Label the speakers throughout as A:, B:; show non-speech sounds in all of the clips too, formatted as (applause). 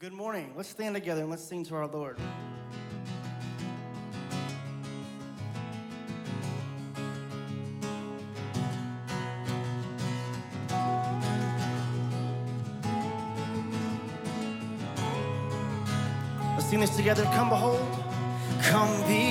A: Good morning. Let's stand together and let's sing to our Lord. Let's sing this together. Come behold. Come behold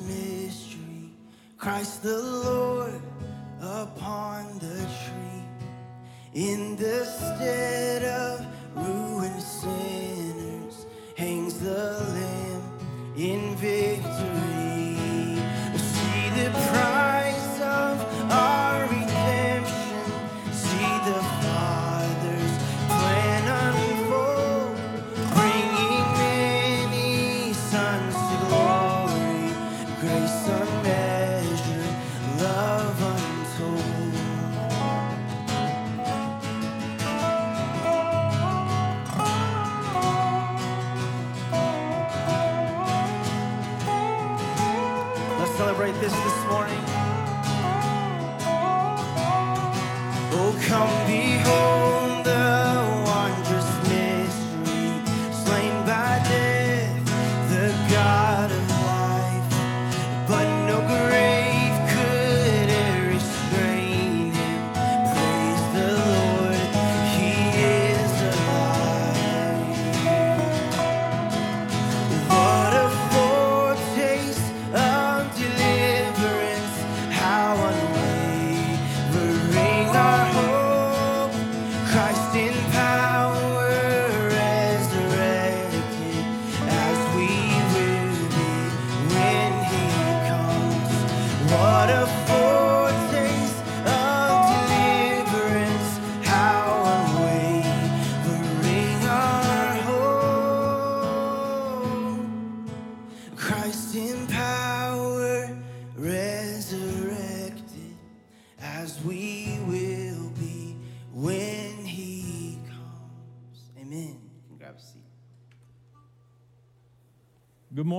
A: mystery. Christ the Lord upon the tree. In the stead of ruined sinners hangs the Lamb in victory.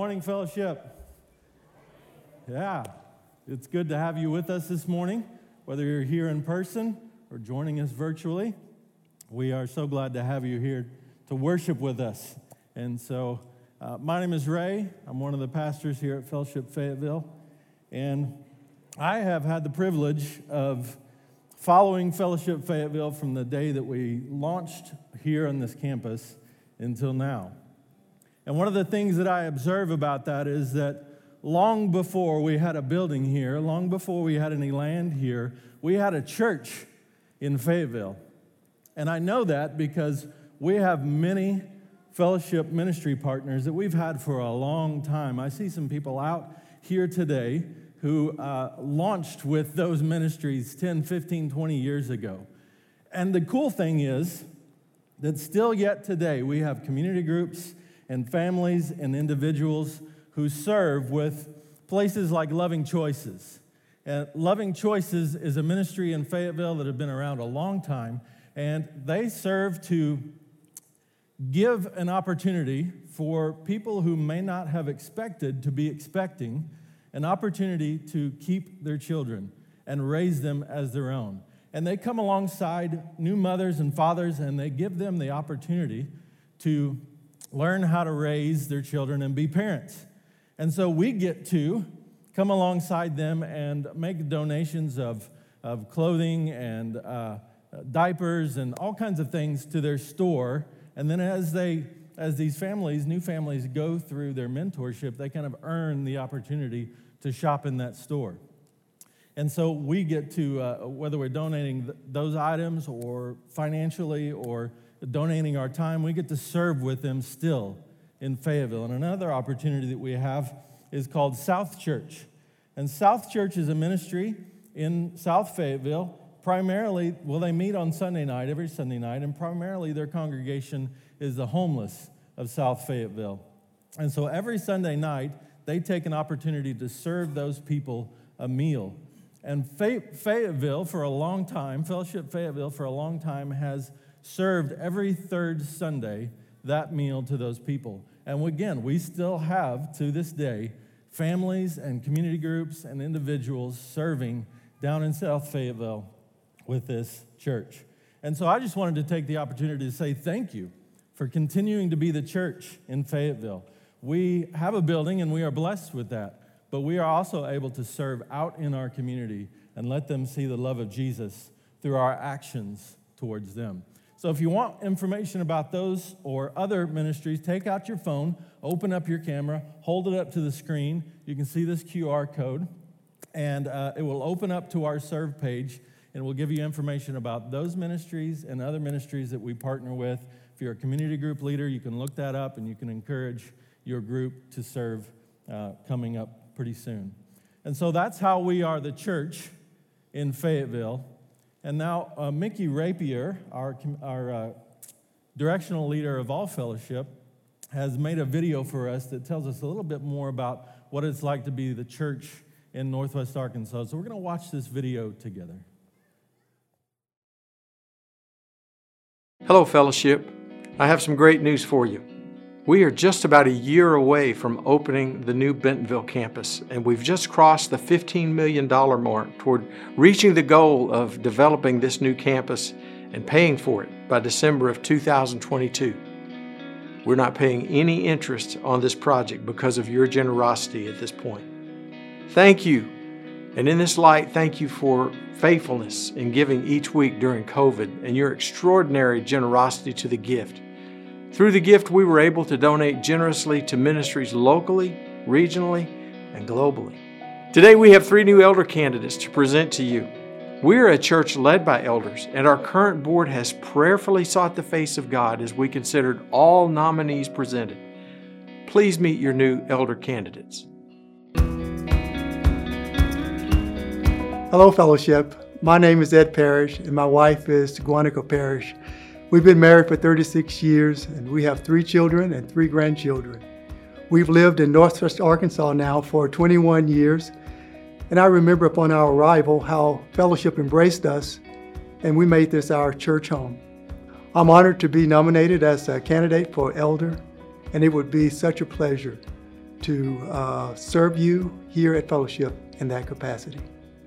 A: Morning,
B: fellowship. Yeah, it's good to have you with us this morning, whether you're here in person or joining us virtually. We are so glad to have you here to worship with us. And so, uh, my name is Ray. I'm one of the pastors here at Fellowship Fayetteville. And I have had the privilege of following Fellowship Fayetteville from the day that we launched here on this campus until now. And one of the things that I observe about that is that long before we had a building here, long before we had any land here, we had a church in Fayetteville. And I know that because we have many fellowship ministry partners that we've had for a long time. I see some people out here today who uh, launched with those ministries 10, 15, 20 years ago. And the cool thing is, that still yet today we have community groups and families and individuals who serve with places like Loving Choices. And Loving Choices is a ministry in Fayetteville that have been around a long time, and they serve to give an opportunity for people who may not have expected to be expecting an opportunity to keep their children and raise them as their own. And they come alongside new mothers and fathers and they give them the opportunity to learn how to raise their children and be parents. And so we get to come alongside them and make donations of, of clothing and uh, diapers and all kinds of things to their store. And then as they as these families, new families, go through their mentorship, they kind of earn the opportunity to shop in that store. And so we get to, uh, whether we're donating th- those items or financially or donating our time, we get to serve with them still in Fayetteville. And another opportunity that we have is called South Church. And South Church is a ministry in South Fayetteville. Primarily, well, they meet on Sunday night, every Sunday night, and primarily their congregation is the homeless of South Fayetteville. And so every Sunday night, they take an opportunity to serve those people a meal. And Fayetteville, for a long time, Fellowship Fayetteville, for a long time, has served every third Sunday that meal to those people. And again, we still have to this day families and community groups and individuals serving down in South Fayetteville with this church. And so I just wanted to take the opportunity to say thank you for continuing to be the church in Fayetteville. We have a building and we are blessed with that but we are also able to serve out in our community and let them see the love of Jesus through our actions towards them. So if you want information about those or other ministries, take out your phone, open up your camera, hold it up to the screen. You can see this QR code, and uh, it will open up to our serve page and we'll give you information about those ministries and other ministries that we partner with. If you're a community group leader, you can look that up and you can encourage your group to serve uh, coming up pretty soon. And so that's how we are the church in Fayetteville. And now, uh, Mickey Rapier, our, our uh, directional leader of all fellowship, has made a video for us that tells us a little bit more about what it's like to be the church in Northwest Arkansas. So we're going to watch this video together.
C: Hello, fellowship. I have some great news for you. We are just about a year away from opening the new Bentonville campus, and we've just crossed the $15 million mark toward reaching the goal of developing this new campus and paying for it by December of 2022. We're not paying any interest on this project because of your generosity at this point. Thank you. And in this light, thank you for faithfulness in giving each week during COVID and your extraordinary generosity to the gift. Through the gift, we were able to donate generously to ministries locally, regionally, and globally. Today, we have three new elder candidates to present to you. We are a church led by elders, and our current board has prayerfully sought the face of God as we considered all nominees presented. Please meet your new elder candidates.
D: Hello, Fellowship. My name is Ed Parrish, and my wife is Guanica Parrish. We've been married for 36 years and we have three children and three grandchildren. We've lived in Northwest Arkansas now for 21 years, and I remember upon our arrival how fellowship embraced us and we made this our church home. I'm honored to be nominated as a candidate for elder, and it would be such a pleasure to uh, serve you here at Fellowship in that capacity.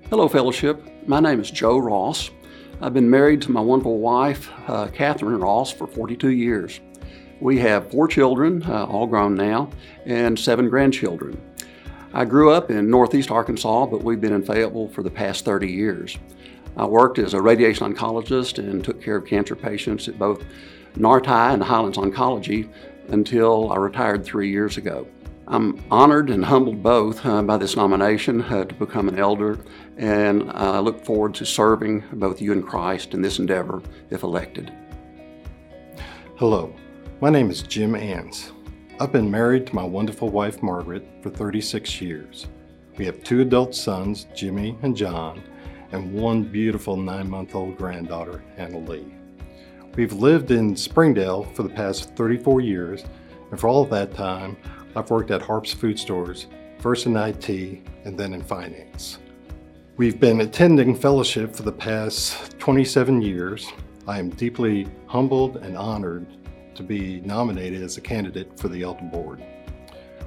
E: Hello, Fellowship. My name is Joe Ross. I've been married to my wonderful wife, uh, Catherine Ross, for 42 years. We have four children, uh, all grown now, and seven grandchildren. I grew up in Northeast Arkansas, but we've been in Fayetteville for the past 30 years. I worked as a radiation oncologist and took care of cancer patients at both Nartai and Highlands Oncology until I retired three years ago. I'm honored and humbled both uh, by this nomination uh, to become an elder, and I look forward to serving both you and Christ in this endeavor if elected.
F: Hello, my name is Jim Ans. I've been married to my wonderful wife Margaret for 36 years. We have two adult sons, Jimmy and John, and one beautiful nine month old granddaughter, Hannah Lee. We've lived in Springdale for the past 34 years, and for all of that time, I've worked at Harps Food Stores, first in IT and then in finance. We've been attending fellowship for the past 27 years. I am deeply humbled and honored to be nominated as a candidate for the Elder Board.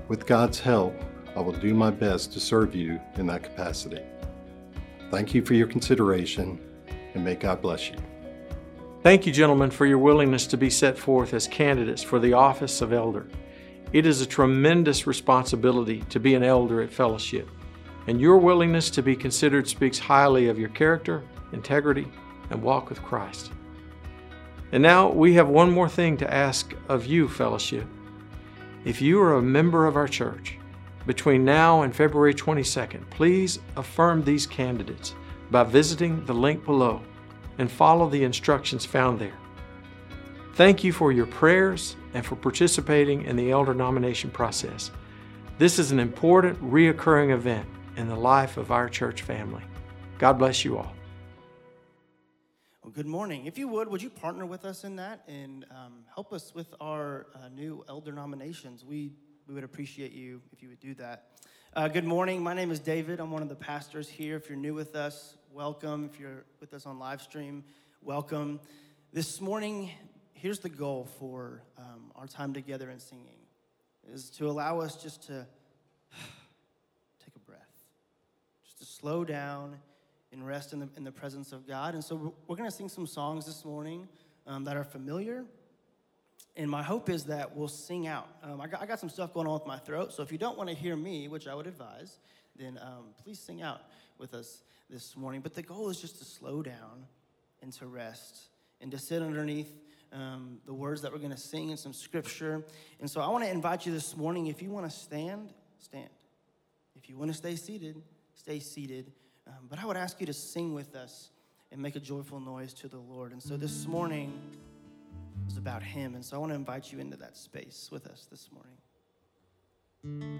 F: With God's help, I will do my best to serve you in that capacity. Thank you for your consideration, and may God bless you.
C: Thank you, gentlemen, for your willingness to be set forth as candidates for the office of elder. It is a tremendous responsibility to be an elder at fellowship, and your willingness to be considered speaks highly of your character, integrity, and walk with Christ. And now we have one more thing to ask of you, fellowship. If you are a member of our church, between now and February 22nd, please affirm these candidates by visiting the link below and follow the instructions found there. Thank you for your prayers and for participating in the elder nomination process. This is an important, reoccurring event in the life of our church family. God bless you all.
A: Well, good morning. If you would, would you partner with us in that and um, help us with our uh, new elder nominations? We, we would appreciate you if you would do that. Uh, good morning. My name is David. I'm one of the pastors here. If you're new with us, welcome. If you're with us on live stream, welcome. This morning, here's the goal for um, our time together in singing is to allow us just to take a breath, just to slow down and rest in the, in the presence of God. And so we're, we're going to sing some songs this morning um, that are familiar. And my hope is that we'll sing out. Um, I, got, I got some stuff going on with my throat, so if you don't want to hear me, which I would advise, then um, please sing out with us this morning. But the goal is just to slow down and to rest and to sit underneath um, the words that we're going to sing in some scripture. And so I want to invite you this morning if you want to stand, stand. If you want to stay seated, stay seated. Um, but I would ask you to sing with us and make a joyful noise to the Lord. And so this morning is about Him. And so I want to invite you into that space with us this morning.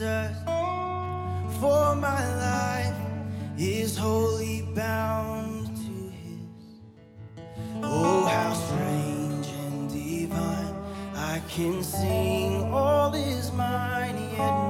A: For my life is wholly bound to His. Oh, how strange and divine! I can sing all is mine, yet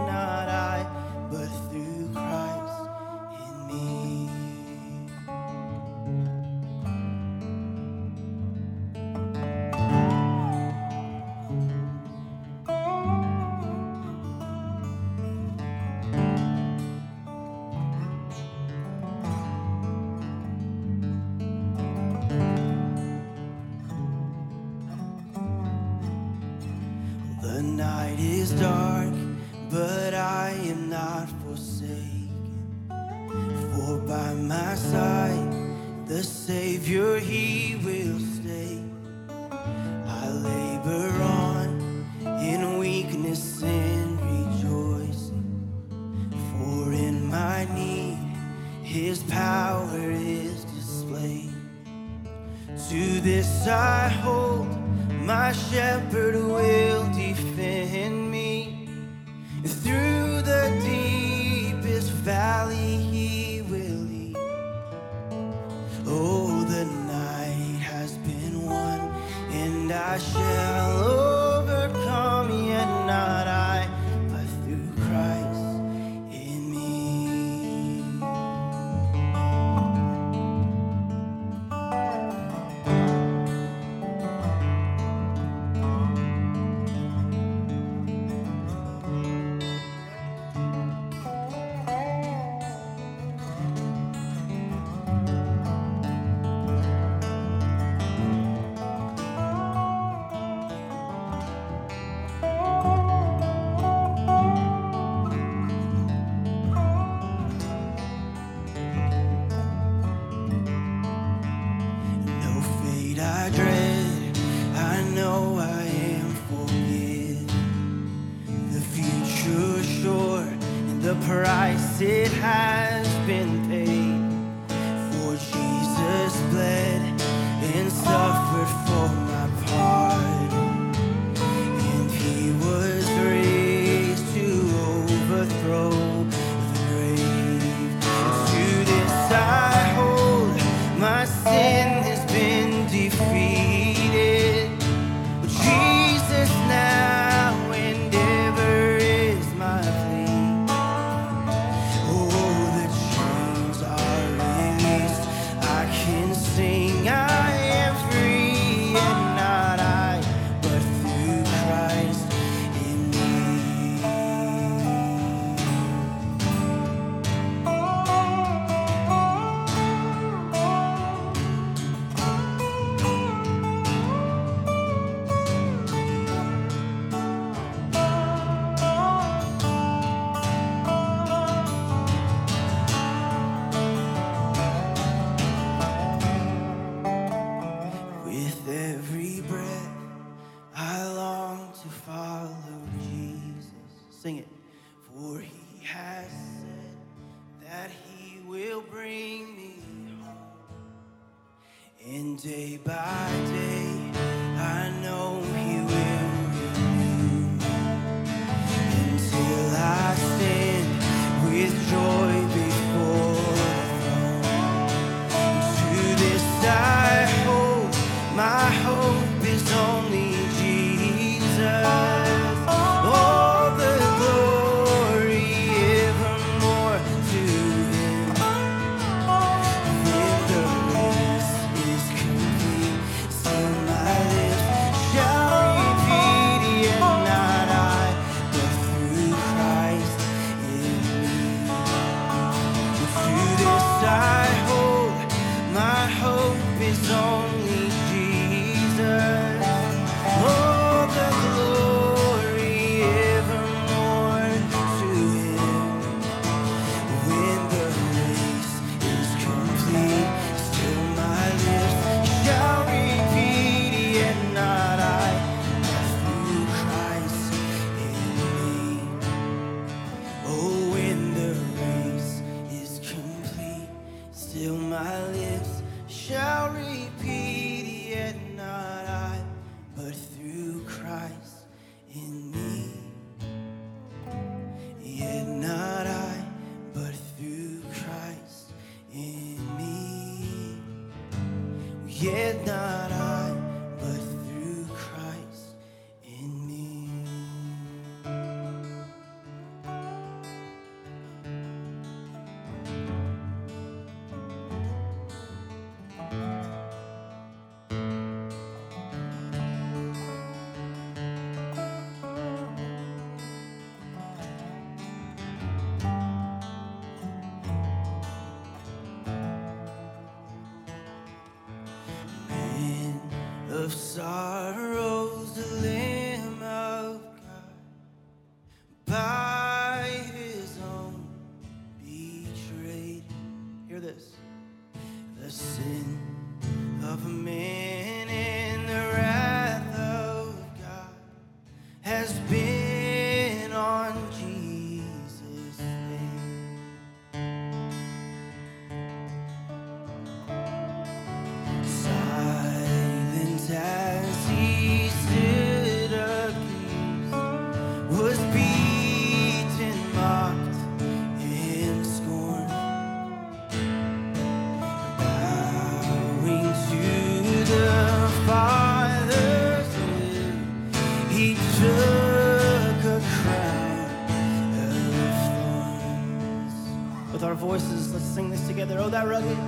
A: the sin of man that rugged.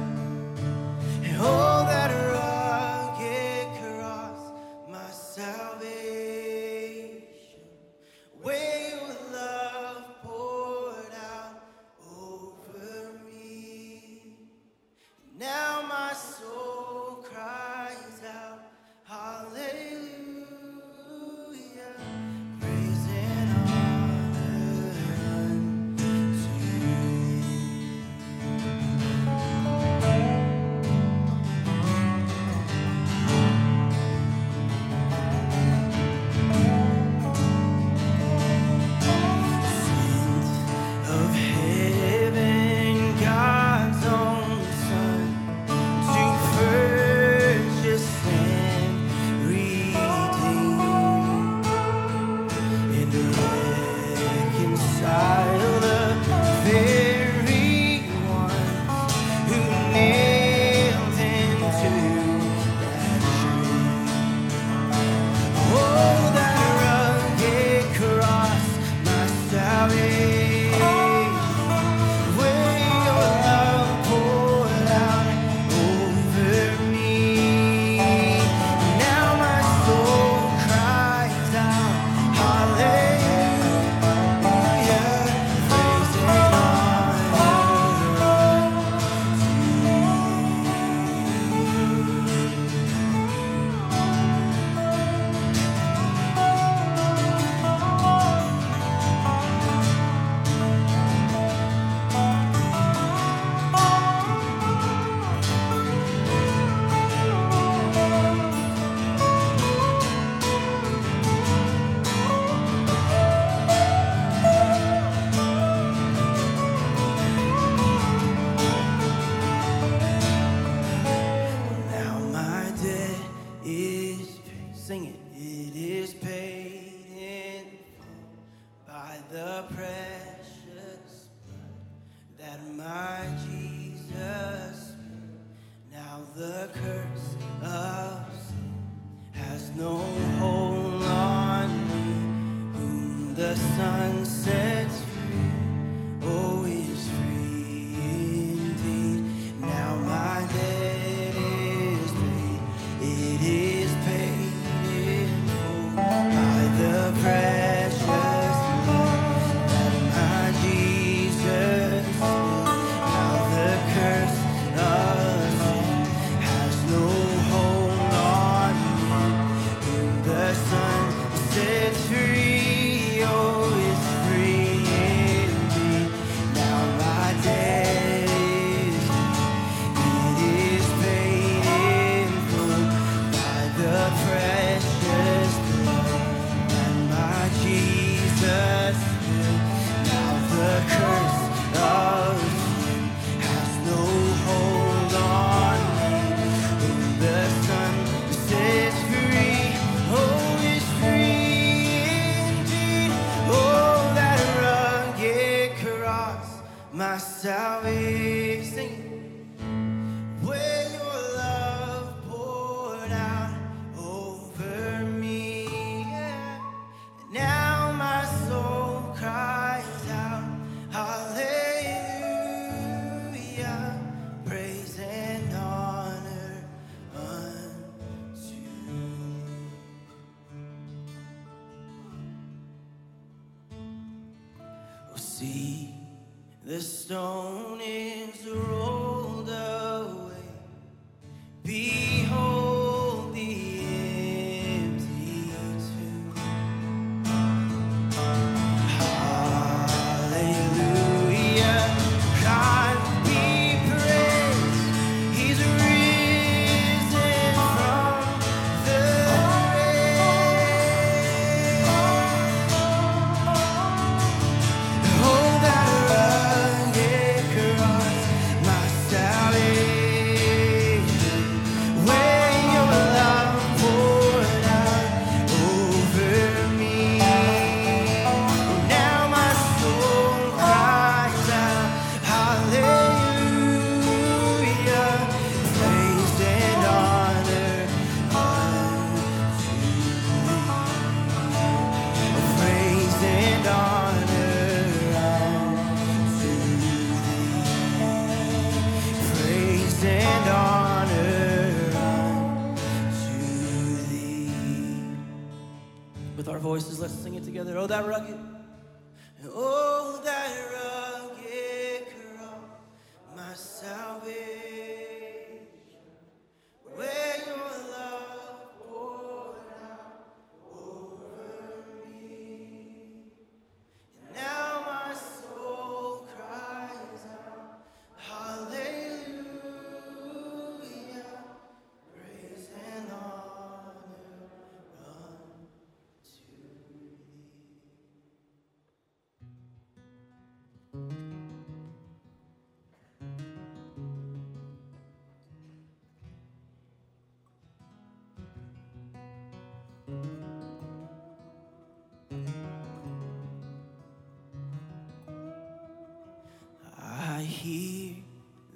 A: My salvation.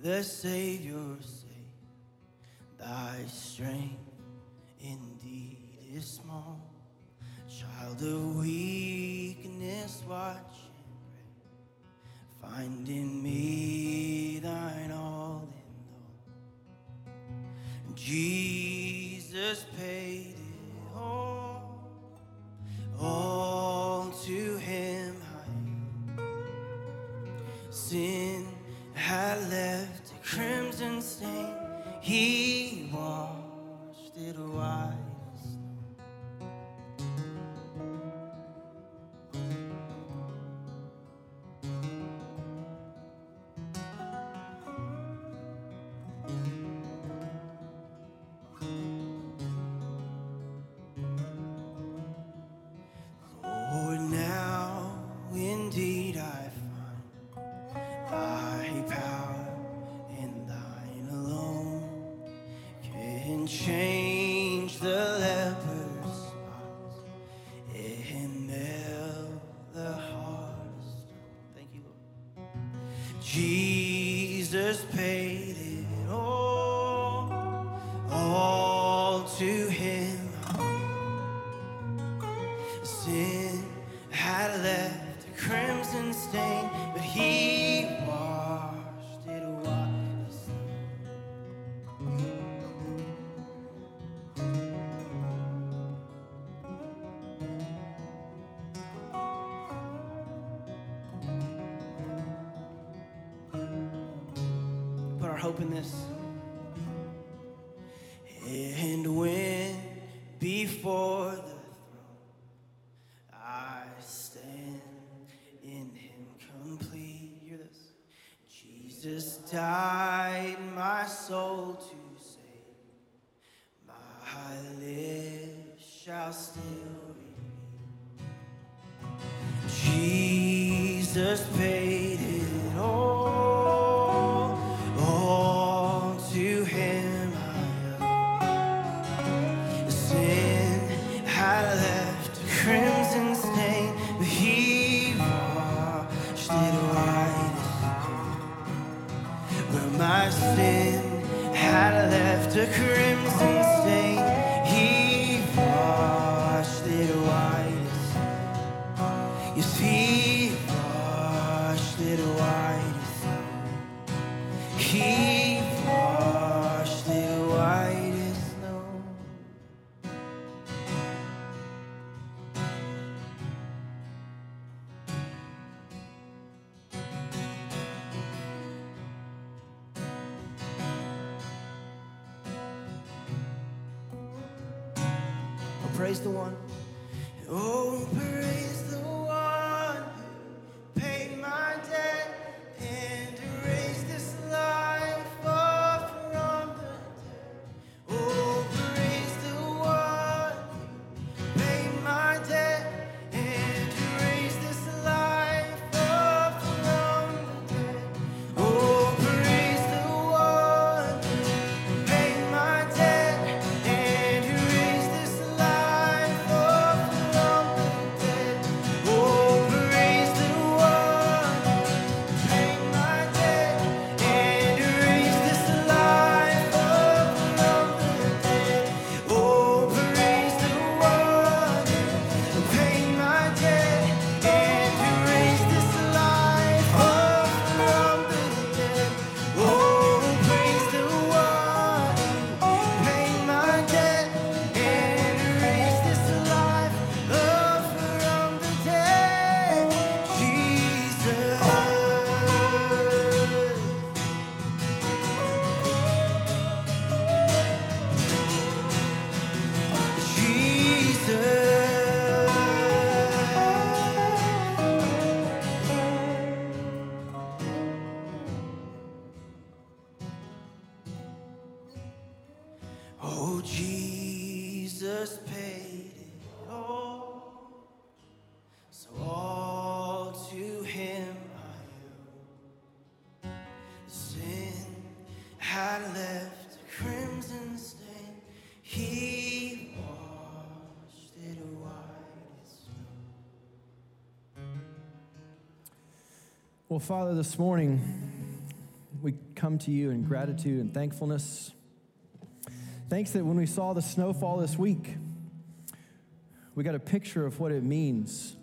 A: The Savior hope in this.
G: Well, Father, this morning we come to you in gratitude and thankfulness. Thanks that when we saw the snowfall this week, we got a picture of what it means,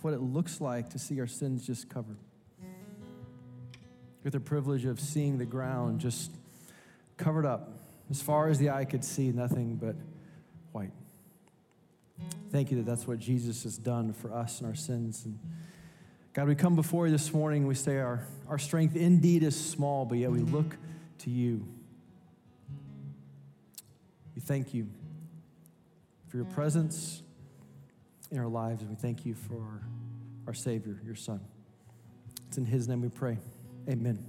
G: what it looks like to see our sins just covered. With the privilege of seeing the ground just covered up as far as the eye could see, nothing but white. Thank you that that's what Jesus has done for us and our sins. And God, we come before you this morning. We say our, our strength indeed is small, but yet we look to you. We thank you for your presence in our lives, we thank you for our Savior, your Son. It's in His name we pray. Amen.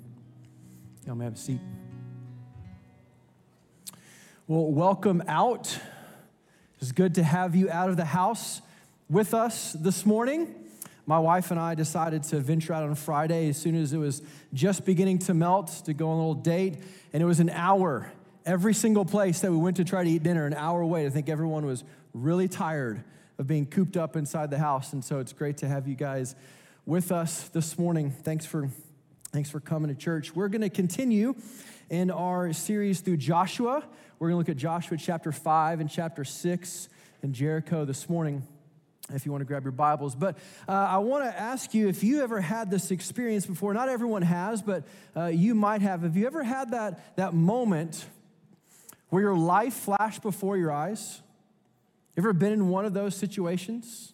G: Y'all may have a seat. Well, welcome out. It's good to have you out of the house with us this morning. My wife and I decided to venture out on Friday as soon as it was just beginning to melt to go on a little date, and it was an hour. Every single place that we went to try to eat dinner, an hour away. I think everyone was really tired of being cooped up inside the house, and so it's great to have you guys with us this morning. Thanks for thanks for coming to church. We're going to continue in our series through Joshua. We're going to look at Joshua chapter 5 and chapter 6 in Jericho this morning if you want to grab your Bibles. But uh, I want to ask you if you ever had this experience before. Not everyone has, but uh, you might have. Have you ever had that, that moment where your life flashed before your eyes? Ever been in one of those situations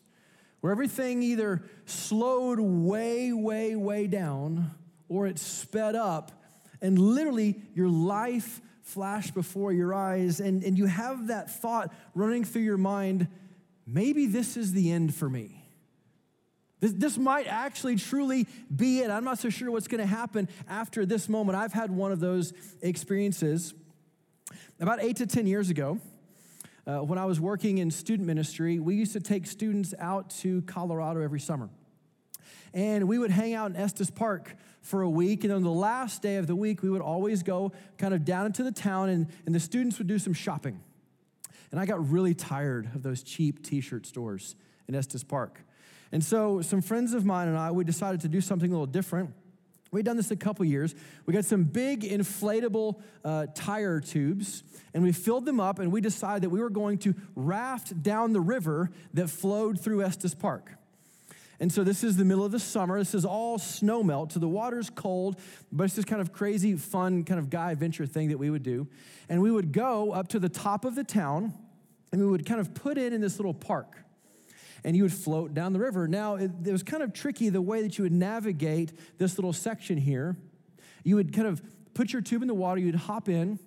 G: where everything either slowed way, way, way down or it sped up and literally your life flashed before your eyes and, and you have that thought running through your mind maybe this is the end for me. This, this might actually truly be it. I'm not so sure what's going to happen after this moment. I've had one of those experiences about eight to 10 years ago. Uh, when I was working in student ministry, we used to take students out to Colorado every summer. And we would hang out in Estes Park for a week. And on the last day of the week, we would always go kind of down into the town, and, and the students would do some shopping. And I got really tired of those cheap t shirt stores in Estes Park. And so some friends of mine and I, we decided to do something a little different. We'd done this a couple years. We got some big inflatable uh, tire tubes, and we filled them up, and we decided that we were going to raft down the river that flowed through Estes Park. And so this is the middle of the summer. This is all snow melt. So the water's cold, but it's this kind of crazy, fun, kind of guy adventure thing that we would do. And we would go up to the top of the town, and we would kind of put in in this little park and you would float down the river. Now, it, it, was kind of tricky the way that you would navigate this little section here. You would kind of put your tube in the water, you'd hop in,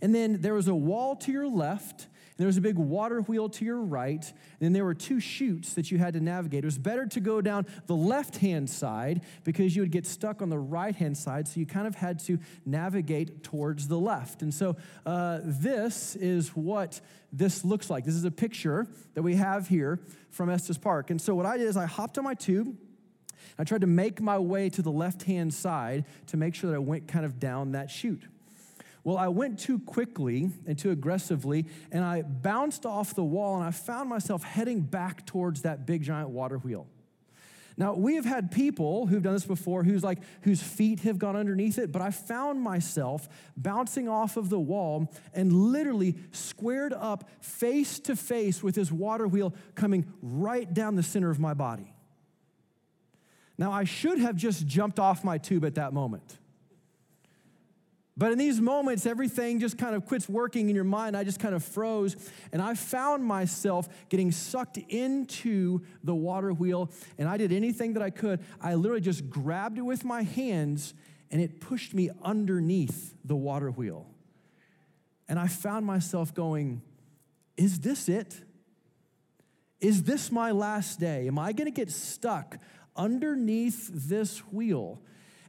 G: and then there was a wall to your left, there was a big water wheel to your right, and then there were two chutes that you had to navigate. It was better to go down the left hand side because you would get stuck on the right hand side, so you kind of had to navigate towards the left. And so uh, this is what this looks like. This is a picture that we have here from Estes Park. And so what I did is I hopped on my tube. I tried to make my way to the left hand side to make sure that I went kind of down that chute. Well, I went too quickly and too aggressively, and I bounced off the wall, and I found myself heading back towards that big giant water wheel. Now, we have had people who've done this before who's like whose feet have gone underneath it, but I found myself bouncing off of the wall and literally squared up face to face with this water wheel coming right down the center of my body. Now, I should have just jumped off my tube at that moment. But in these moments, everything just kind of quits working in your mind. I just kind of froze, and I found myself getting sucked into the water wheel, and I did anything that I could. I literally just grabbed it with my hands, and it pushed me underneath the water wheel. And I found myself going, Is this it? Is this my last day? Am I gonna get stuck underneath this wheel?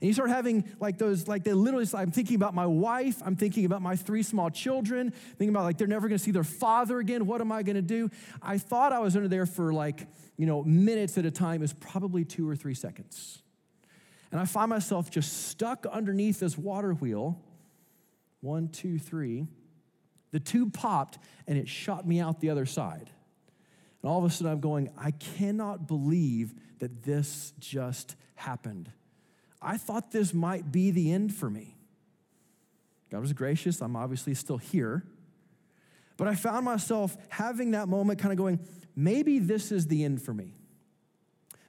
G: And you start having like those, like they literally, I'm thinking about my wife, I'm thinking about my three small children, thinking about like they're never gonna see their father again. What am I gonna do? I thought I was under there for like, you know, minutes at a time. Was probably two or three seconds. And I find myself just stuck underneath this water wheel. One, two, three. The tube popped and it shot me out the other side. And all of a sudden I'm going, I cannot believe that this just happened. I thought this might be the end for me. God was gracious. I'm obviously still here. But I found myself having that moment, kind of going, maybe this is the end for me.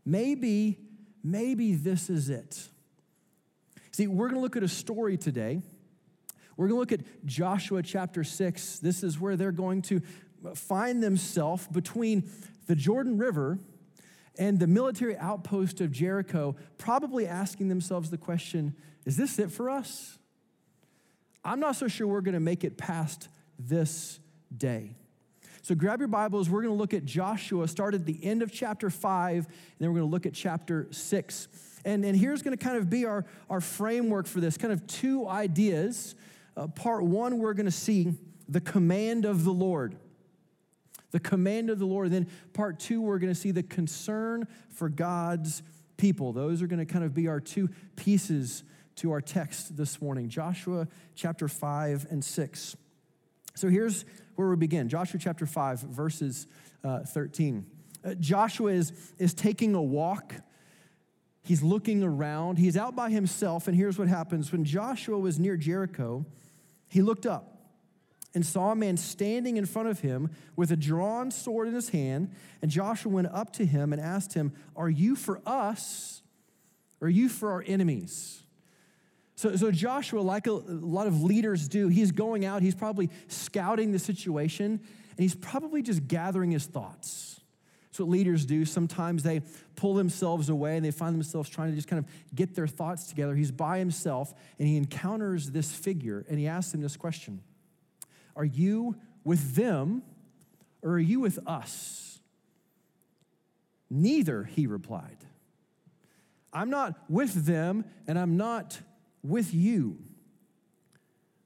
G: Maybe, maybe this is it. See, we're going to look at a story today. We're going to look at Joshua chapter 6. This is where they're going to find themselves between the Jordan River and the military outpost of Jericho, probably asking themselves the question is this it for us? I'm not so sure we're going to make it past this day. So grab your Bibles. We're going to look at Joshua, start at the end of chapter 5, and then we're going to look at chapter 6. And, and here's going to kind of be our, our framework for this kind of two ideas. Uh, part one, we're going to see the command of the Lord the command of the Lord. Then, part two, we're going to see the concern for God's people. Those are going to kind of be our two pieces to our text this morning Joshua chapter 5 and 6. So here's where we begin Joshua chapter 5, verses uh, 13. Uh, Joshua is, is taking a walk. He's looking around. He's out by himself. And here's what happens when Joshua was near Jericho, he looked up and saw a man standing in front of him with a drawn sword in his hand. And Joshua went up to him and asked him, Are you for us or are you for our enemies? So, so Joshua, like a, a lot of leaders do, he's going out, he's probably scouting the situation, and he's probably just gathering his thoughts. That's what leaders do. Sometimes they pull themselves away and they find themselves trying to just kind of get their thoughts together. He's by himself and he encounters this figure and he asks him this question are you with them or are you with us? Neither, he replied. I'm not with them and I'm not with you.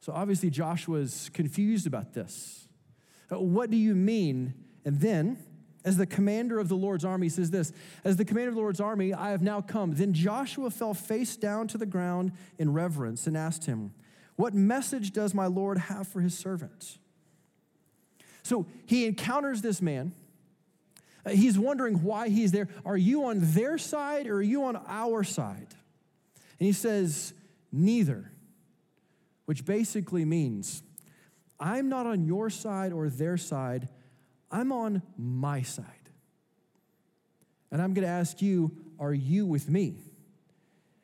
G: So obviously, Joshua's confused about this. Uh, what do you mean? And then, as the commander of the Lord's army says this As the commander of the Lord's army, I have now come. Then Joshua fell face down to the ground in reverence and asked him, what message does my Lord have for his servant? So he encounters this man. Uh, he's wondering why he's there. Are you on their side or are you on our side? And he says, Neither, which basically means, I'm not on your side or their side, I'm on my side. And I'm going to ask you, are you with me?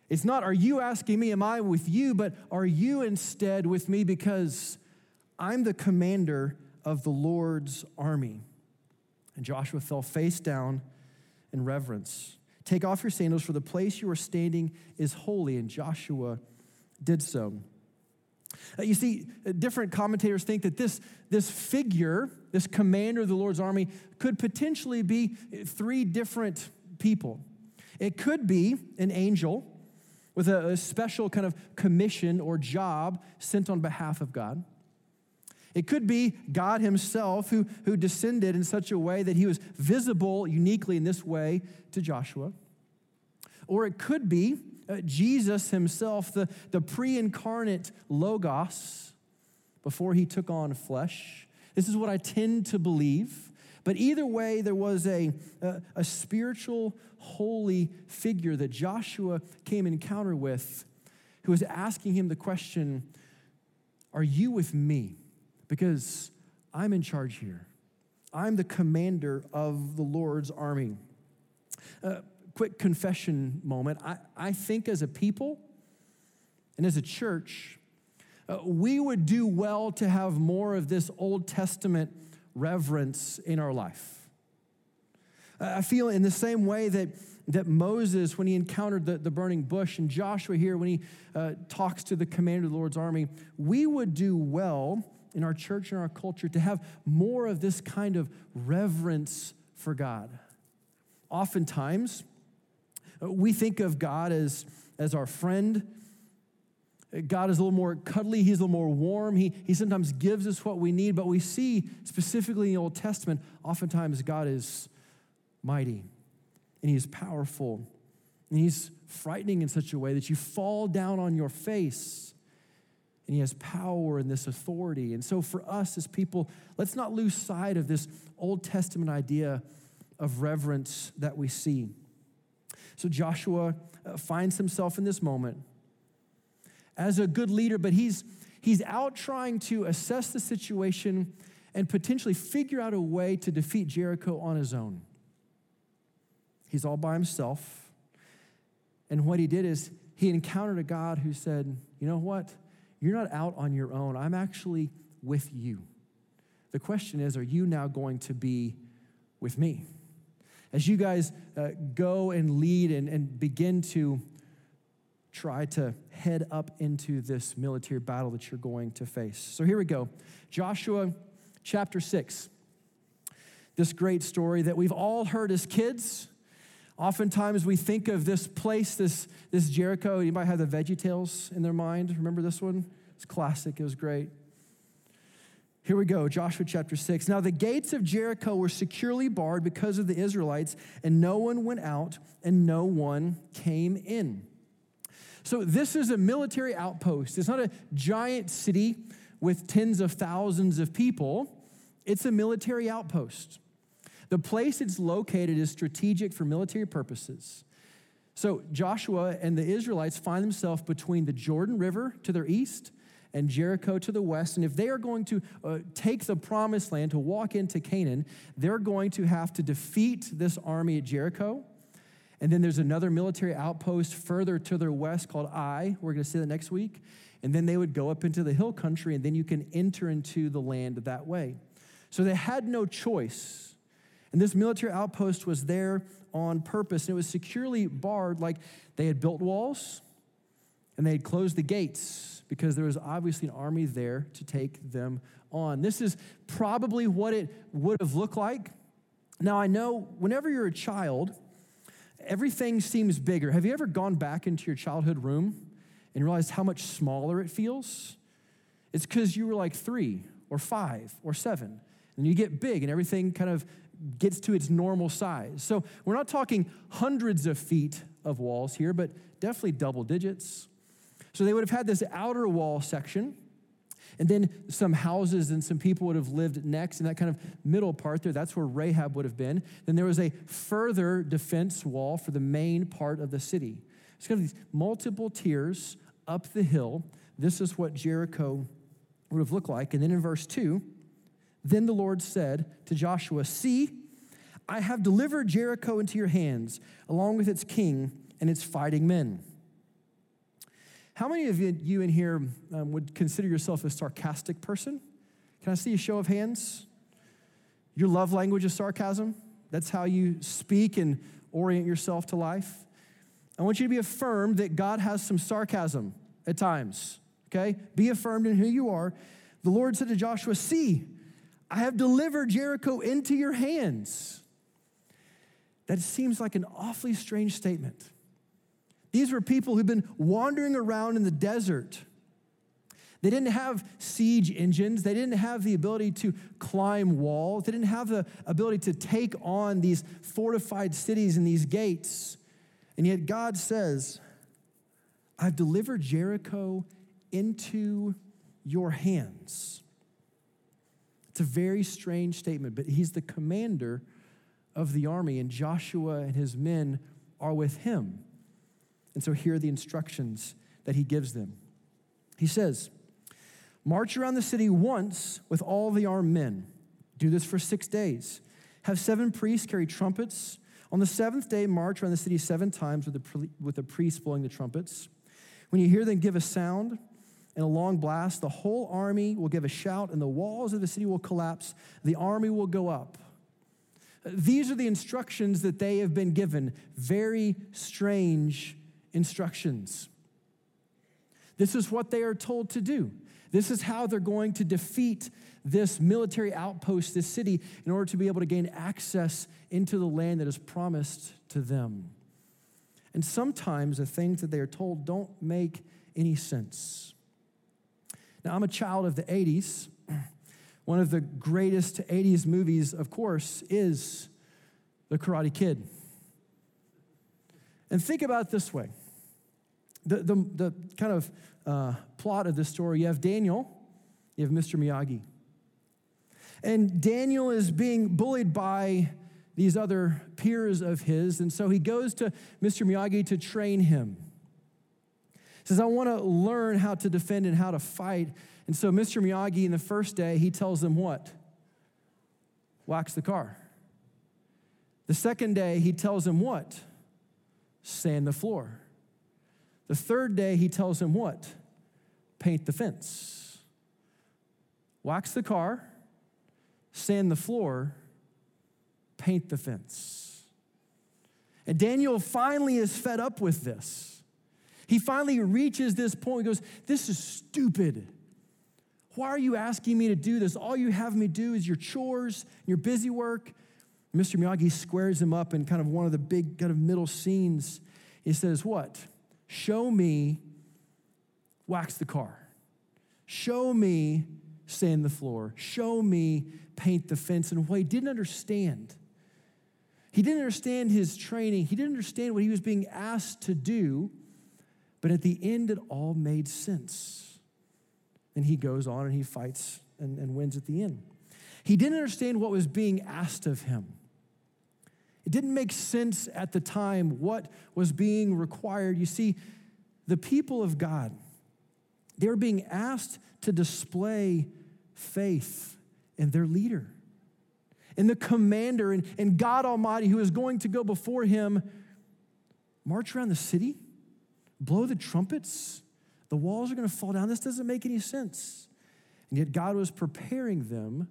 G: It's not, are you asking me, am I with you, but are you instead with me because I'm the commander of the Lord's army? And Joshua fell face down in reverence. Take off your sandals, for the place you are standing is holy. And Joshua did so. Uh, you see, uh, different commentators think that this, this figure, this commander of the Lord's army, could potentially be three different people. It could be an angel with a, a special kind of commission or job sent on behalf of God. It could be God Himself who, who descended in such a way that He was visible uniquely in this way to Joshua. Or it could be uh, Jesus Himself, the, the pre incarnate Logos, before He took on flesh. This is what I tend to believe. But either way, there was a, a, a spiritual, holy figure that Joshua came encounter with who was asking him the question Are you with me? because I'm in charge here. I'm the commander of the Lord's army. Uh, quick confession moment. I, I think as a people and as a church, uh, we would do well to have more of this Old Testament reverence in our life. I feel in the same way that, that Moses, when he encountered the, the burning bush, and Joshua here, when he uh, talks to the commander of the Lord's army, we would do well in our church and our culture to have more of this kind of reverence for God. Oftentimes, uh, we think of God as, as our friend. God is a little more cuddly, He's a little more warm. He, he sometimes gives us what we need, but we see specifically in the Old Testament, oftentimes God is mighty and He is powerful and He's frightening in such a way that you fall down on your face and he has power and this authority. And so, for us as people, let's not lose sight of this Old Testament idea of reverence that we see. So, Joshua uh, finds himself in this moment as a good leader, but he's, he's out trying to assess the situation and potentially figure out a way to defeat Jericho on his own. He's all by himself. And what he did is he encountered a God who said, You know what? You're not out on your own. I'm actually with you. The question is, are you now going to be with me? As you guys uh, go and lead and, and begin to try to head up into this military battle that you're going to face. So here we go Joshua chapter 6. This great story that we've all heard as kids. Oftentimes we think of this place, this, this Jericho. Might have the Veggie Tales in their mind. Remember this one? It's classic, it was great. Here we go, Joshua chapter 6. Now the gates of Jericho were securely barred because of the Israelites, and no one went out and no one came in. So this is a military outpost. It's not a giant city with tens of thousands of people, it's a military outpost. The place it's located is strategic for military purposes. So Joshua and the Israelites find themselves between the Jordan River to their east and Jericho to the west. And if they are going to uh, take the promised land to walk into Canaan, they're going to have to defeat this army at Jericho. And then there's another military outpost further to their west called Ai. We're going to see that next week. And then they would go up into the hill country, and then you can enter into the land that way. So they had no choice and this military outpost was there on purpose, and it was securely barred, like they had built walls and they had closed the gates because there was obviously an army there to take them on. This is probably what it would have looked like. Now, I know whenever you're a child, everything seems bigger. Have you ever gone back into your childhood room and realized how much smaller it feels? It's because you were like three or five or seven. And you get big and everything kind of gets to its normal size. So we're not talking hundreds of feet of walls here, but definitely double digits. So they would have had this outer wall section, and then some houses and some people would have lived next in that kind of middle part there. That's where Rahab would have been. Then there was a further defense wall for the main part of the city. It's kind of these multiple tiers up the hill. This is what Jericho would have looked like. And then in verse 2, then the Lord said to Joshua, See, I have delivered Jericho into your hands, along with its king and its fighting men. How many of you, in here um, would consider yourself a sarcastic person? Can I see a show of hands? Your love language is sarcasm. That's how you speak and orient yourself to life. I want you to be affirmed that God has some sarcasm at times, okay? Be affirmed in who you are. The Lord said to Joshua, See, I have delivered Jericho into your hands. That seems like an awfully strange statement. These were people who'd been wandering around in the desert. They didn't have siege engines. They didn't have the ability to climb walls. They didn't have the ability to take on these fortified cities and these gates. And yet God says, I've delivered Jericho into your hands. It's a very strange statement, but he's the commander of the army, and Joshua and his men are with him. And so here are the instructions that he gives them. He says, March around the city once with all the armed men. Do this for six days. Have seven priests carry trumpets. On the seventh day, march around the city seven times with the, with the priests blowing the trumpets. When you hear them give a sound, and a long blast, the whole army will give a shout, and the walls of the city will collapse. The army will go up. These are the instructions that they have been given. Very strange instructions. This is what they are told to do. This is how they're going to defeat this military outpost, this city, in order to be able to gain access into the land that is promised to them. And sometimes the things that they are told don't make any sense. Now, I'm a child of the 80s. (clears throat) One of the greatest 80s movies, of course, is The Karate Kid. And think about it this way the, the, the kind of uh, plot of this story you have Daniel, you have Mr. Miyagi. And Daniel is being bullied by these other peers of his, and so he goes to Mr. Miyagi to train him He says, I want to learn how to defend and how to fight. And so Mr. Miyagi, in the first day, he tells them what? Wax the car. The second day, he tells him what? Sand the floor. The third day, he tells him what? Paint the fence. Wax the car, sand the floor, paint the fence. And Daniel finally is fed up with this. He finally reaches this point. He goes, This is stupid. Why are you asking me to do this? All you have me do is your chores, and your busy work. Mr. Miyagi squares him up in kind of one of the big kind of middle scenes. He says, What? Show me wax the car. Show me sand the floor. Show me paint the fence. And what he didn't understand, he didn't understand his training, he didn't understand what he was being asked to do but at the end, it all made sense. And he goes on and he fights and, and wins at the end. He didn't understand what was being asked of him. It didn't make sense at the time what was being required. You see, the people of God, they were being asked to display faith in their leader, in the commander, and, and God Almighty who is going to go before him, march around the city blow the trumpets, the walls are going to fall down. This doesn't make any sense. And yet, God was preparing them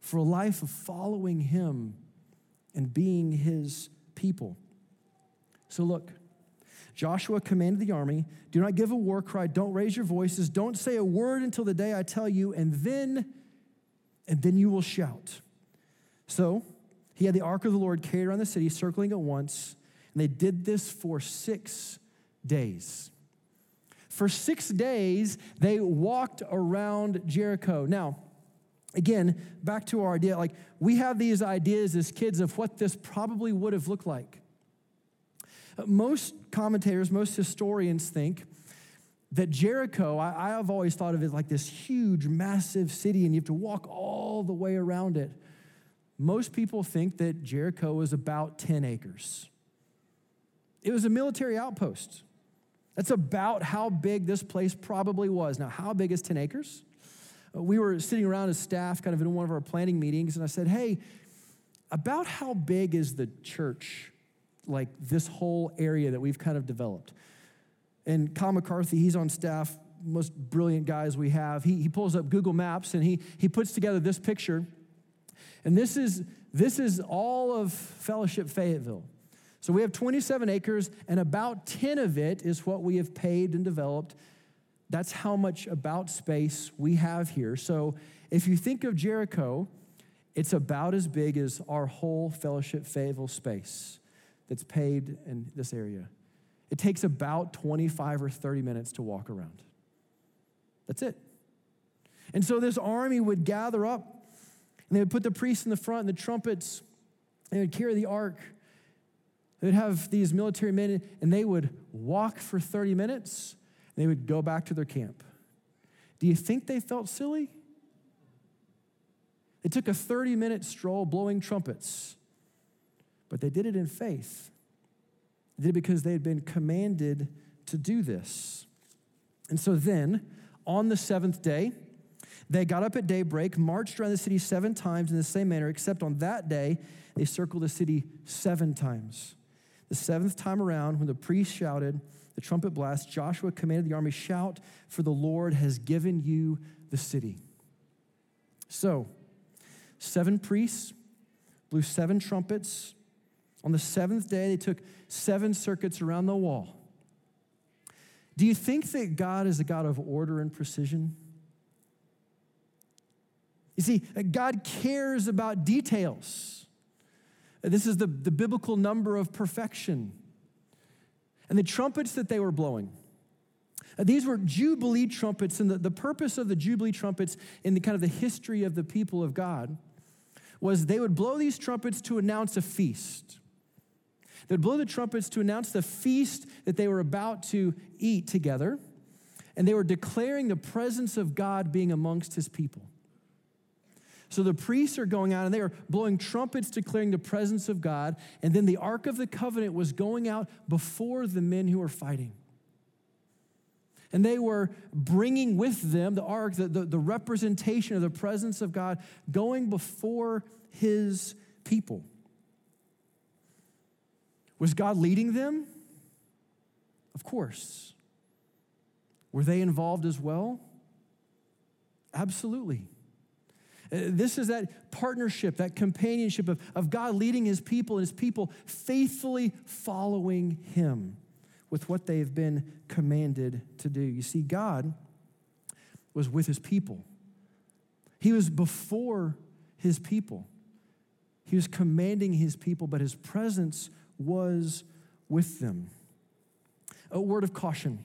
G: for a life of following Him and being His people. So, look, Joshua commanded the army do not give a war cry, don't raise your voices, don't say a word until the day I tell you, and then, and then you will shout. So, he had the ark of the Lord carried around the city, circling it once, and they did this for six days. For six days, they walked around Jericho. Now, again, back to our idea like we have these ideas as kids of what this probably would have looked like. Uh, most commentators, most historians think that Jericho, I, have always thought of it like this huge, massive city, and you have to walk all the way around it. Most people think that Jericho is about 10 acres. It was a military outpost. That's about how big this place probably was. Now, how big is 10 acres? We were sitting around as staff, kind of in one of our planning meetings, and I said, Hey, about how big is the church, like this whole area that we've kind of developed? And Kyle McCarthy, he's on staff, most brilliant guys we have. He, he pulls up Google Maps and he, he puts together this picture. And this is, this is all of Fellowship Fayetteville. So we have 27 acres, and about 10 of it is what we have paid and developed. That's how much about space we have here. So if you think of Jericho, it's about as big as our whole Fellowship Fayetteville space that's paid in this area. It takes about 25 or 30 minutes to walk around. That's it. And so this army would gather up, and they would put the priests in the front and the trumpets, and they would carry the ark. They'd have these military men, and they would walk for 30 minutes, they would go back to their camp. Do you think they felt silly? It took a 30 minute stroll blowing trumpets, but they did it in faith. They did it because they had been commanded to do this. And so then, on the seventh day, they got up at daybreak, marched around the city seven times in the same manner, except on that day, they circled the city seven times. The seventh time around, when the priest shouted, the trumpet blast, Joshua commanded the army, Shout, for the Lord has given you the city. So, seven priests blew seven trumpets. On the seventh day, they took seven circuits around the wall. Do you think that God is a God of order and precision? You see, God cares about details. This is the, the biblical number of perfection. And the trumpets that they were blowing, uh, these were Jubilee trumpets, and the, the purpose of the Jubilee trumpets in the kind of the history of the people of God was they would blow these trumpets to announce a feast. They'd blow the trumpets to announce the feast that they were about to eat together, and they were declaring the presence of God being amongst his people. So the priests are going out and they are blowing trumpets declaring the presence of God, and then the Ark of the Covenant was going out before the men who were fighting. And they were bringing with them the ark, the, the, the representation of the presence of God, going before his people. Was God leading them? Of course. Were they involved as well? Absolutely. Uh, This is that partnership, that companionship of, of God leading his people and his people faithfully following him with what they have been commanded to do. You see, God was with his people, he was before his people. He was commanding his people, but his presence was with them. A word of caution.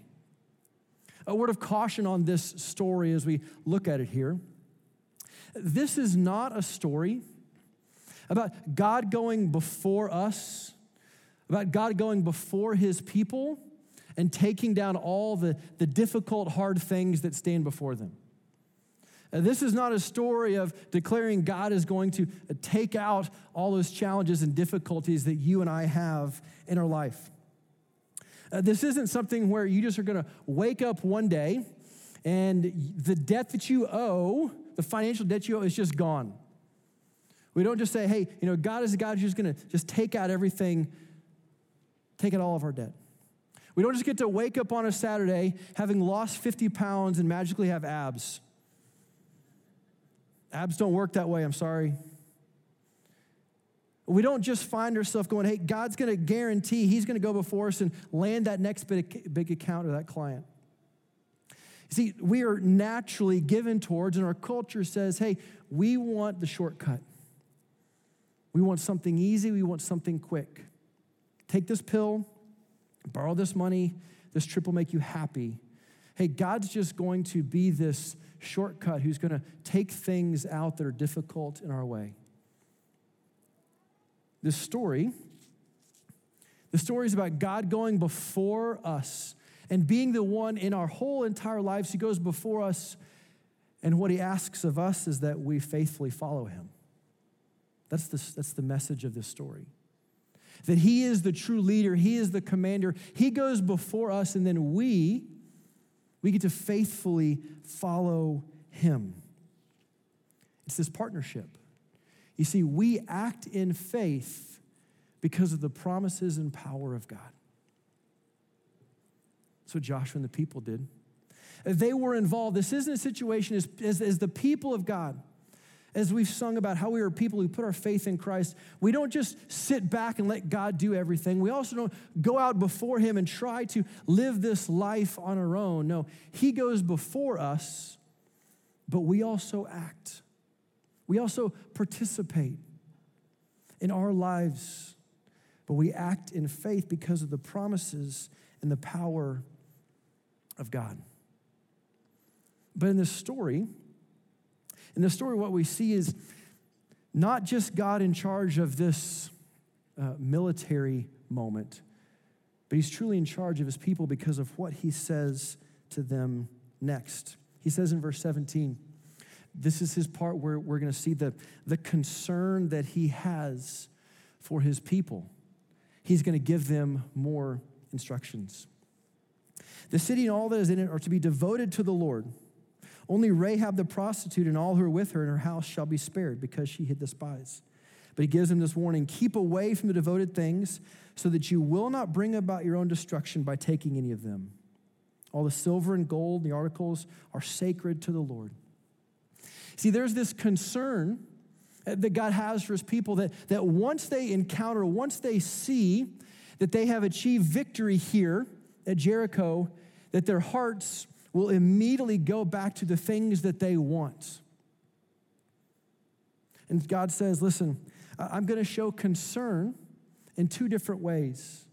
G: A word of caution on this story as we look at it here. This is not a story about God going before us, about God going before his people and taking down all the, the difficult, hard things that stand before them. Uh, This is not a story of declaring God is going to uh, take out all those challenges and difficulties that you and I have in our life. Uh, This isn't something where you just are going to wake up one day and the debt that you owe, the financial debt you owe, is just gone. We don't just say, hey, you know, God is a God who's going to just take out everything, take out all of our debt. We don't just get to wake up on a Saturday having lost 50 pounds and magically have abs. Abs don't work that way, I'm sorry. We don't just find ourselves going, hey, God's going to guarantee He's going to go before us and land that next big, big account or that client. See, we are naturally given towards, and our culture says, hey, we want the shortcut. We want something easy, we want something quick. Take this pill, borrow this money, this trip will make you happy. Hey, God's just going to be this shortcut who's going to take things out that are difficult in our way. This story, the story is about God going before us and being the one in our whole entire lives who goes before us. And what he asks of us is that we faithfully follow him. That's the, that's the message of this story. that He is the true leader, He is the commander. He goes before us, and then we, we get to faithfully follow Him. It's this partnership. You see, we act in faith because of the promises and power of God. That's what Joshua and the people did. They were involved. This isn't a situation as, as, as the people of God as we've sung about how we are people who put our faith in Christ, we don't just sit back and let God do everything. We also don't go out before Him and try to live this life on our own. No, He goes before us, but we also act. We also participate in our lives, but we act in faith because of the promises and the power of God. But in this story, in the story, what we see is not just God in charge of this uh, military moment, but he's truly in charge of his people because of what he says to them next. He says in verse 17, this is his part where we're going to see the, the concern that he has for his people. He's going to give them more instructions. The city and all that is in it are to be devoted to the Lord. Only Rahab the prostitute and all who are with her in her house shall be spared because she hid the spies. But he gives them this warning keep away from the devoted things so that you will not bring about your own destruction by taking any of them. All the silver and gold, the articles, are sacred to the Lord. See, there's this concern that God has for his people that, that once they encounter, once they see that they have achieved victory here at Jericho, that their hearts will immediately go back to the things that they want. And God says, listen, I'm going to show concern in two different ways.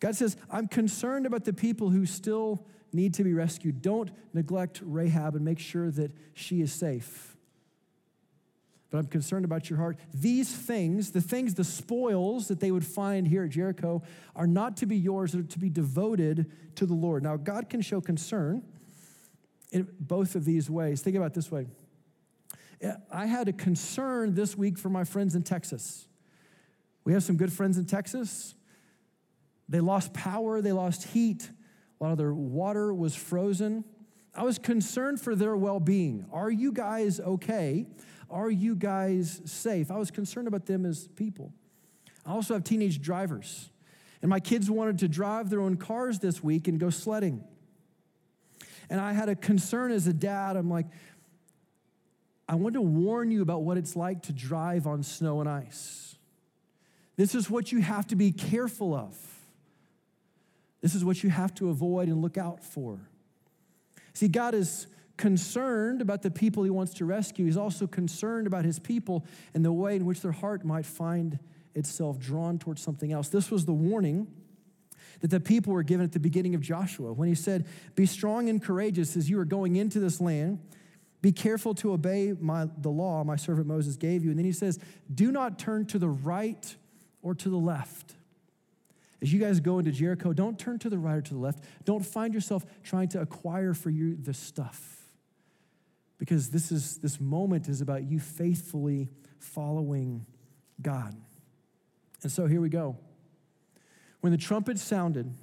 G: God says, I'm concerned about the people who still need to be rescued. Don't neglect Rahab and make sure that she is safe but I'm concerned about your heart. These things, the things, the spoils that they would find here at Jericho, are not to be yours, they're to be devoted to the Lord. Now, God can show concern in both of these ways. Think about this way. I had a concern this week for my friends in Texas. We have some good friends in Texas. They lost power, they lost heat, a lot of their water was frozen. I was concerned for their well being. Are you guys okay? Are you guys safe? I was concerned about them as people. I also have teenage drivers. And my kids wanted to drive their own cars this week and go sledding. And I had a concern as a dad. I'm like, I want to warn you about what it's like to drive on snow and ice. This is what you have to be careful of. This is what you have to avoid and look out for. See, God is concerned about the people he wants to rescue. He's also concerned about his people and the way in which their heart might find itself drawn towards something else. This was the warning that the people were given at the beginning of Joshua when he said, Be strong and courageous as you are going into this land. Be careful to obey my, the law my servant Moses gave you. And then he says, Do not turn to the right or to the left. As you guys go into Jericho, don't turn to the right or to the left. Don't find yourself trying to acquire for you the stuff because this is this moment is about you faithfully following God. And so here we go. When the trumpet sounded,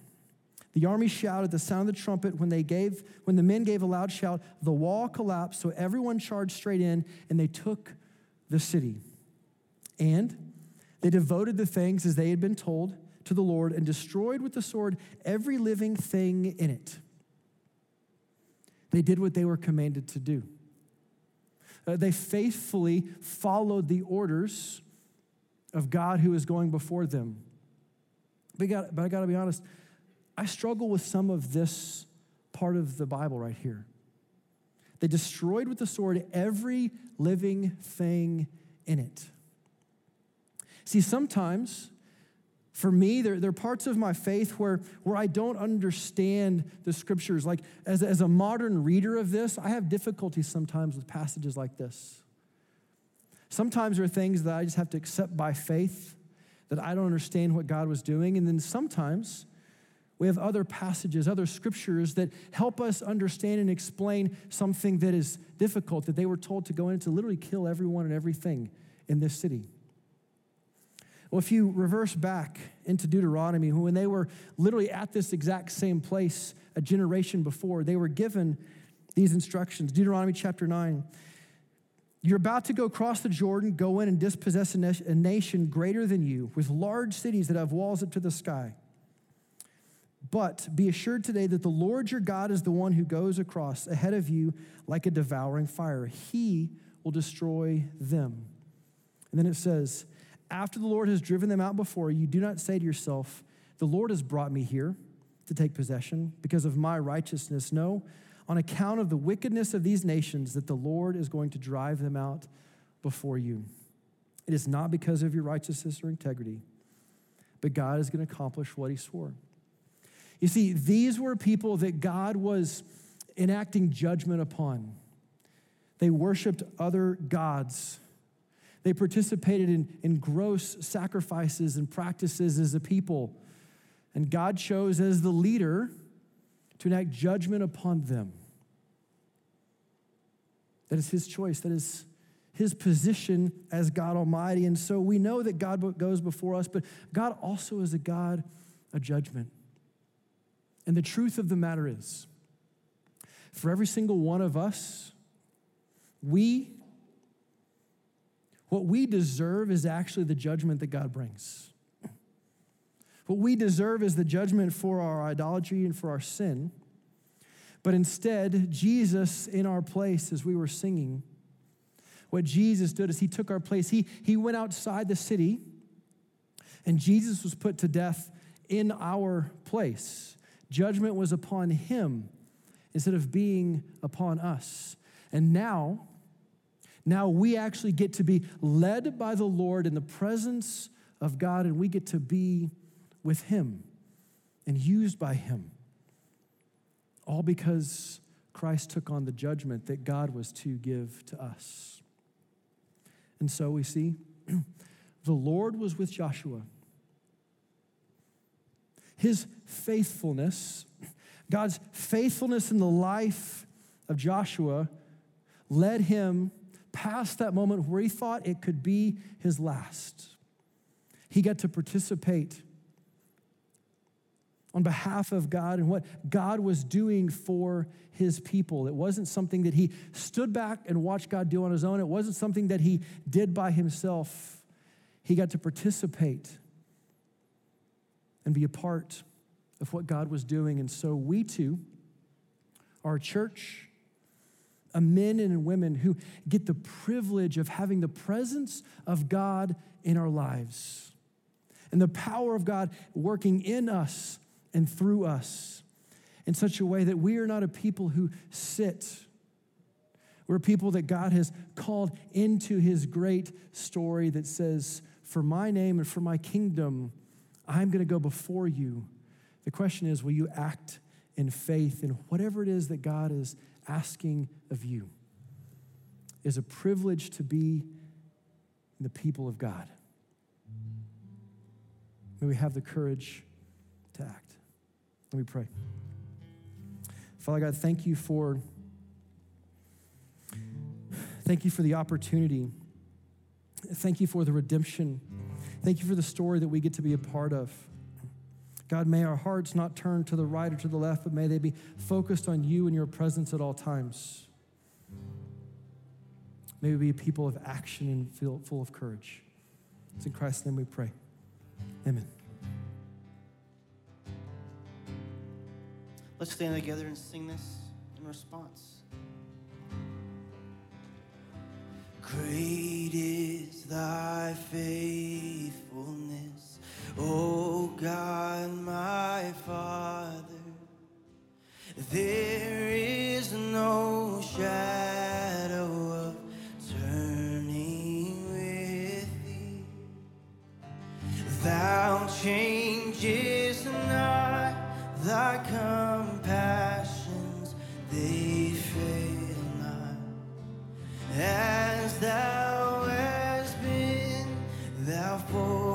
G: the army shouted the sound of the trumpet when they gave when the men gave a loud shout, the wall collapsed, so everyone charged straight in and they took the city. And they devoted the things as they had been told to the Lord and destroyed with the sword every living thing in it. They did what they were commanded to do. Uh, they faithfully followed the orders of God who is going before them. But, got, but I got to be honest, I struggle with some of this part of the Bible right here. They destroyed with the sword every living thing in it. See, sometimes for me, there, there are parts of my faith where, where I don't understand the scriptures. Like, as, as a modern reader of this, I have difficulty sometimes with passages like this. Sometimes there are things that I just have to accept by faith, that I don't understand what God was doing. And then sometimes we have other passages, other scriptures that help us understand and explain something that is difficult, that they were told to go in to literally kill everyone and everything in this city. Well, if you reverse back into Deuteronomy, when they were literally at this exact same place a generation before, they were given these instructions. Deuteronomy chapter 9. You're about to go across the Jordan, go in and dispossess a, nation greater than you, with large cities that have walls up to the sky. But be assured today that the Lord your God is the one who goes across ahead of you like a devouring fire. He will destroy them. And then it says, After the Lord has driven them out before you, do not say to yourself, The Lord has brought me here to take possession because of my righteousness. No, on account of the wickedness of these nations, that the Lord is going to drive them out before you. It is not because of your righteousness or integrity, but God is going to accomplish what he swore. You see, these were people that God was enacting judgment upon. They worshiped other gods. They participated in, in gross sacrifices and practices as a people. And God chose as the leader to enact judgment upon them. That is his choice. That is his position as God Almighty. And so we know that God goes before us, but God also is a God of judgment. And the truth of the matter is, for every single one of us, we, what we deserve is actually the judgment that God brings. What we deserve is the judgment for our idolatry and for our sin. But instead, Jesus in our place, as we were singing, what Jesus did is he took our place. He, he went outside the city, and Jesus was put to death in our place. Judgment was upon him instead of being upon us. And now, now we actually get to be led by the Lord in the presence of God, and we get to be with him and used by him. All because Christ took on the judgment that God was to give to us. And so we see (clears throat) the Lord was with Joshua his faithfulness, God's faithfulness in the life of Joshua, led him past that moment where he thought it could be his last. He got to participate on behalf of God and what God was doing for his people. It wasn't something that he stood back and watched God do on his own, it wasn't something that he did by himself. He got to participate and be a part of what God was doing. And so we too, our church, men and women who get the privilege of having the presence of God in our lives and the power of God working in us and through us in such a way that we are not a people who sit. We're people that God has called into his great story that says, For my name and for my kingdom, I'm going to go before you. The question is, will you act in faith in whatever it is that God is asking of you? Is a privilege to be the people of God. May we have the courage to act. Let me pray. Father God, thank you for thank you for the opportunity. Thank you for the redemption Thank you for the story that we get to be a part of. God, may our hearts not turn to the right or to the left, but may they be focused on you and your presence at all times. May we be a people of action and feel full of courage. It's in Christ's name we pray. Amen.
A: Let's stand together and sing this in response. Great is thy faithfulness, O God, my Father. There is no shadow of turning with thee. Thou changest not thy compassions, they fail not. As thou hast been, thou forever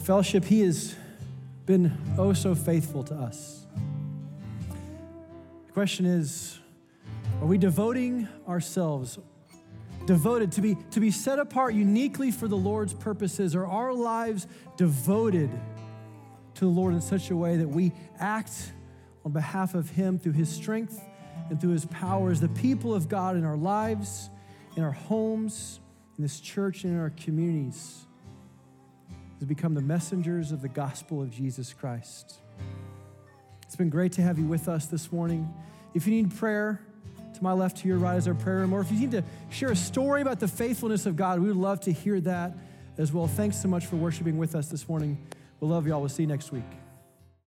H: Well,
G: fellowship, He has been oh so faithful to us. The question is are we devoting ourselves, devoted to be, to be set apart uniquely for the Lord's purposes? Are our lives devoted to the Lord in such a way that we act on behalf of Him through His strength and through His power as the people of God in our lives, in our homes, in this church, and in our communities? Become the messengers of the gospel of Jesus Christ. It's been great to have you with us this morning. If you need prayer, to my left, to your right is our prayer room. Or if you need to share a story about the faithfulness of God, we would love to hear that as well. Thanks so much for worshiping with us this morning. We'll love you all. We'll see you next week.